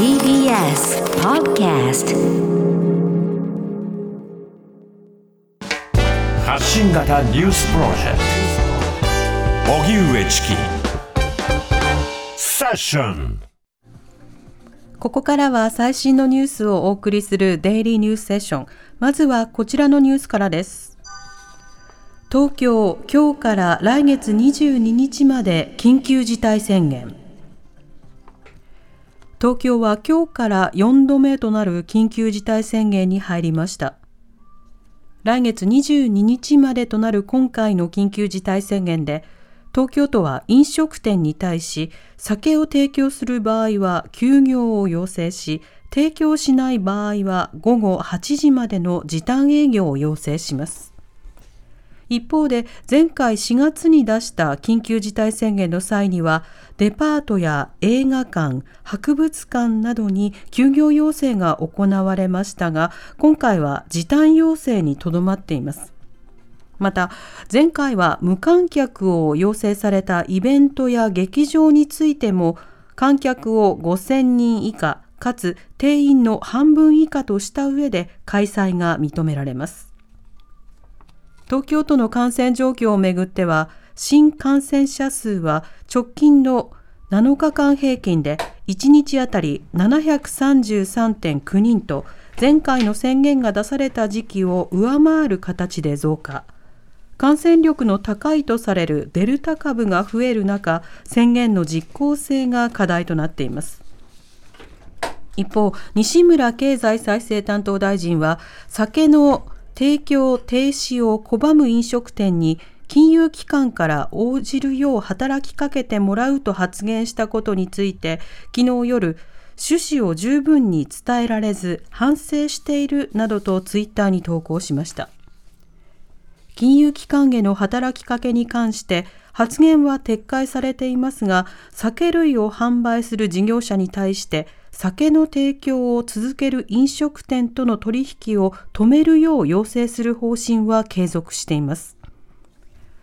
TBS Podcast 発信型ニュースプロジェクト荻上チキセッションここからは最新のニュースをお送りするデイリーニュースセッション。まずはこちらのニュースからです。東京、今日から来月22日まで緊急事態宣言。東京は今日から4度目となる緊急事態宣言に入りました。来月22日までとなる今回の緊急事態宣言で、東京都は飲食店に対し酒を提供する場合は休業を要請し、提供しない場合は午後8時までの時短営業を要請します。一方で前回4月に出した緊急事態宣言の際にはデパートや映画館、博物館などに休業要請が行われましたが今回は時短要請にとどまっています。また前回は無観客を要請されたイベントや劇場についても観客を5000人以下かつ定員の半分以下とした上で開催が認められます。東京都の感染状況をめぐっては新感染者数は直近の7日間平均で1日あたり733.9人と前回の宣言が出された時期を上回る形で増加。感染力の高いとされるデルタ株が増える中、宣言の実効性が課題となっています。一方、西村経済再生担当大臣は、酒の提供停止を拒む飲食店に金融機関から応じるよう働きかけてもらうと発言したことについて、昨日夜、趣旨を十分に伝えられず反省しているなどとツイッターに投稿しました。金融機関への働きかけに関して発言は撤回されていますが酒類を販売する事業者に対して酒の提供を続ける飲食店との取引を止めるよう要請する方針は継続しています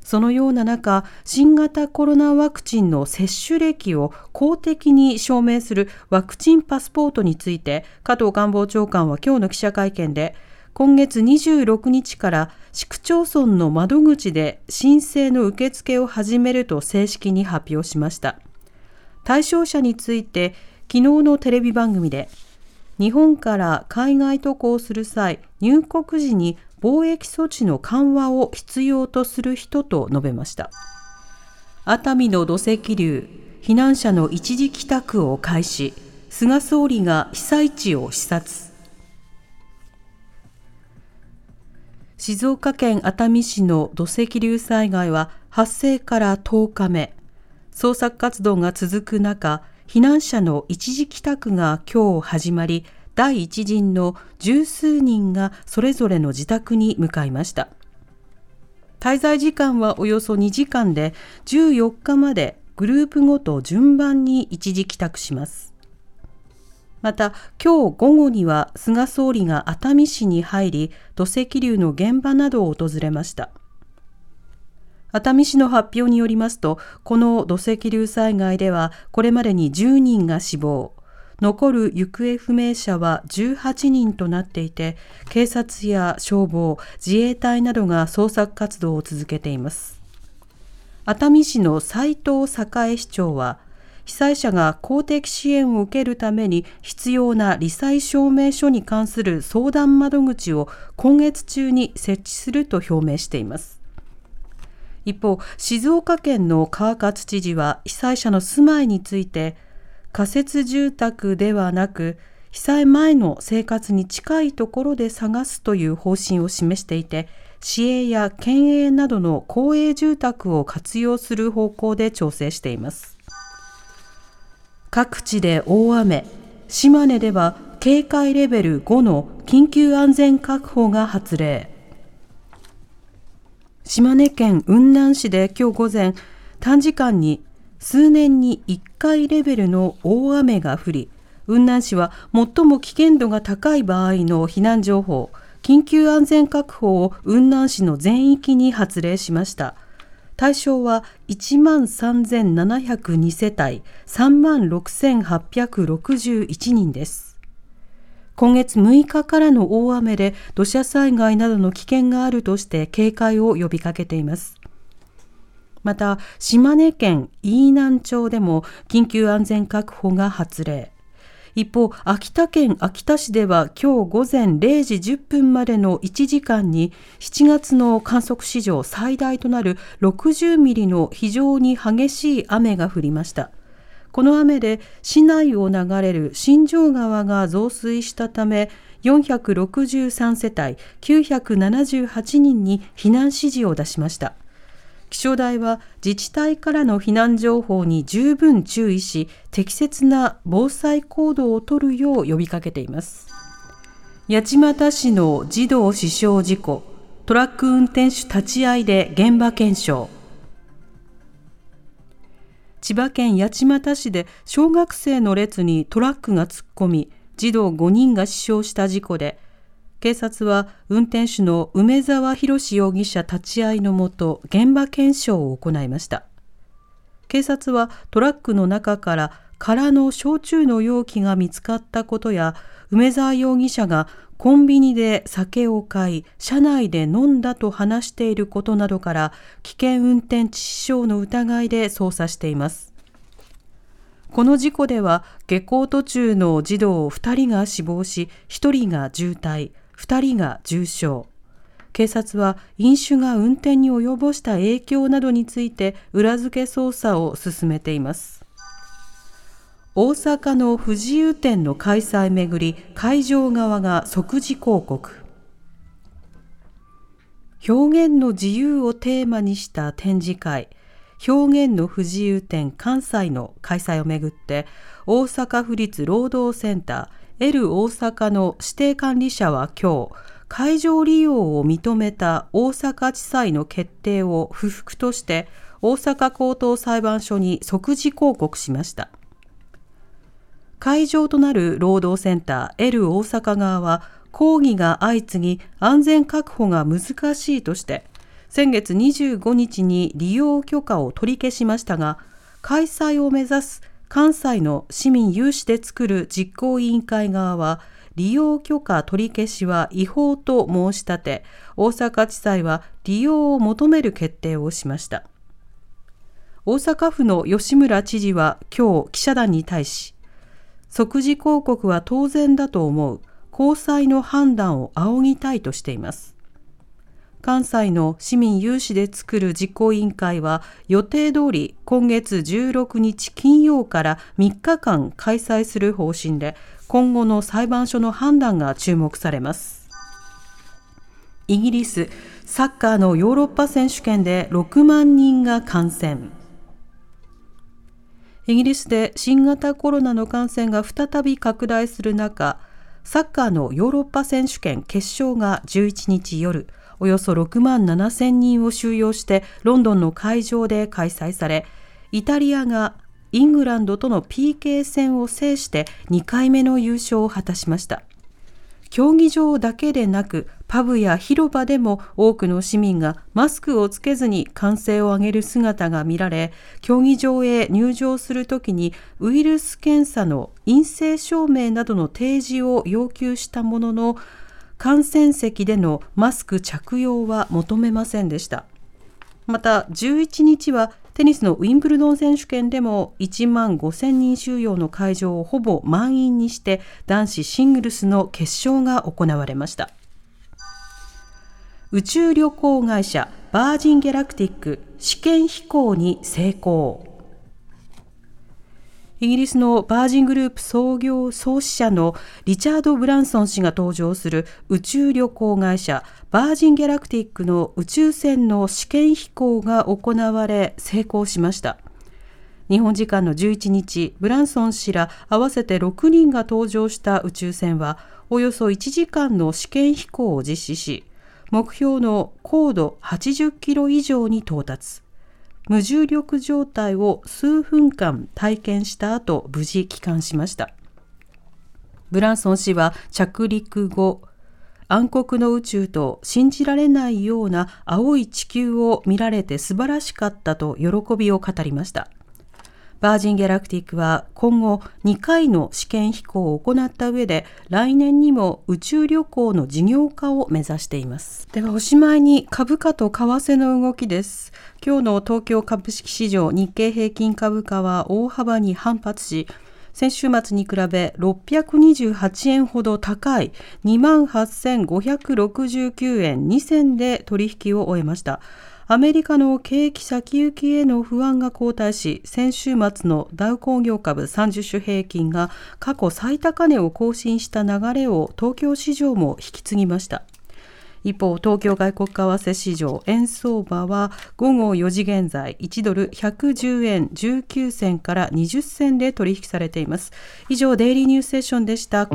そのような中新型コロナワクチンの接種歴を公的に証明するワクチンパスポートについて加藤官房長官は今日の記者会見で今月26日から市区町村の窓口で申請の受付を始めると正式に発表しました。対象者について昨日のテレビ番組で日本から海外渡航する際、入国時に防疫措置の緩和を必要とする人と述べました。熱海の土石流、避難者の一時帰宅を開始、菅総理が被災地を視察。静岡県熱海市の土石流災害は発生から10日目。捜索活動が続く中、避難者の一時帰宅が今日始まり、第一陣の十数人がそれぞれの自宅に向かいました。滞在時間はおよそ2時間で、14日までグループごと順番に一時帰宅します。また今日午後には菅総理が熱海市に入り土石流の現場などを訪れました熱海市の発表によりますとこの土石流災害ではこれまでに10人が死亡残る行方不明者は18人となっていて警察や消防自衛隊などが捜索活動を続けています熱海市の斉藤栄市長は被災者が公的支援を受けるために必要な罹災証明書に関する相談窓口を今月中に設置すると表明しています。一方、静岡県の川勝知事は被災者の住まいについて仮設住宅ではなく被災前の生活に近いところで探すという方針を示していて市営や県営などの公営住宅を活用する方向で調整しています。各地で大雨、島根では警戒レベル5の緊急安全確保が発令。島根県雲南市で今日午前、短時間に数年に1回レベルの大雨が降り、雲南市は最も危険度が高い場合の避難情報、緊急安全確保を雲南市の全域に発令しました。対象は1万3702世帯3万6861人です。今月6日からの大雨で土砂災害などの危険があるとして警戒を呼びかけています。また、島根県飯南町でも緊急安全確保が発令。一方、秋田県秋田市では今日午前0時10分までの1時間に7月の観測史上最大となる60ミリの非常に激しい雨が降りました。この雨で市内を流れる新庄川が増水したため463世帯978人に避難指示を出しました。気象台は自治体からの避難情報に十分注意し適切な防災行動をとるよう呼びかけています八街市の児童死傷事故トラック運転手立ち会いで現場検証千葉県八街市で小学生の列にトラックが突っ込み児童5人が死傷した事故で警察は運転手の梅沢博容疑者立ち会いのもと現場検証を行いました。警察はトラックの中から空の焼酎の容器が見つかったことや梅沢容疑者がコンビニで酒を買い車内で飲んだと話していることなどから危険運転致死傷の疑いで捜査していますこの事故では下校途中の児童2人が死亡し1人が重体2人が重傷。警察は飲酒が運転に及ぼした影響などについて裏付け捜査を進めています。大阪の不自由展の開催めぐり会場側が即時広告表現の自由をテーマにした展示会表現の不自由展関西の開催をめぐって大阪府立労働センター L 大阪の指定管理者は今日、会場利用を認めた大阪地裁の決定を不服として大阪高等裁判所に即時抗告しました。会場となる労働センター L 大阪側は抗議が相次ぎ安全確保が難しいとして先月25日に利用許可を取り消しましたが開催を目指す関西の市民有志で作る実行委員会側は利用許可取り消しは違法と申し立て大阪地裁は利用を求める決定をしました。大阪府の吉村知事は今日記者団に対し即時抗告は当然だと思う。高裁の判断を仰ぎたいとしています。関西の市民有志で作る実行委員会は予定通り今月16日金曜から3日間開催する方針で今後の裁判所の判断が注目されます。イギリスサッカーのヨーロッパ選手権で6万人が感染イギリスで新型コロナの感染が再び拡大する中サッカーのヨーロッパ選手権決勝が11日夜およそ6万7千人を収容してロンドンの会場で開催されイタリアがイングランドとの PK 戦を制して2回目の優勝を果たしました。競技場だけでなくパブや広場でも多くの市民がマスクをつけずに歓声を上げる姿が見られ競技場へ入場するときにウイルス検査の陰性証明などの提示を要求したものの観戦席でのマスク着用は求めませんでした。また11日はテニスのウィンブルドン選手権でも1万5000人収容の会場をほぼ満員にして男子シングルスの決勝が行われました宇宙旅行会社バージン・ギャラクティック試験飛行に成功イギリスのバージングループ創業創始者のリチャード・ブランソン氏が登場する宇宙旅行会社バージン・ギャラクティックの宇宙船の試験飛行が行われ成功しました。日本時間の11日、ブランソン氏ら合わせて6人が搭乗した宇宙船はおよそ1時間の試験飛行を実施し、目標の高度80キロ以上に到達。無重力状態を数分間体験した後無事帰還しましたブランソン氏は着陸後暗黒の宇宙と信じられないような青い地球を見られて素晴らしかったと喜びを語りました。バージン・ギャラクティックは今後2回の試験飛行を行った上で来年にも宇宙旅行の事業化を目指しています。ではおしまいに株価と為替の動きです。今日の東京株式市場日経平均株価は大幅に反発し、先週末に比べ628円ほど高い28,569円2銭で取引を終えました。アメリカの景気先行きへの不安が後退し、先週末のダウ工業株30種平均が過去最高値を更新した流れを東京市場も引き継ぎました。一方、東京外国為替市場円相場は午後4時現在1ドル110円19銭から20銭で取引されています。以上、デイリーニュースセッションでした。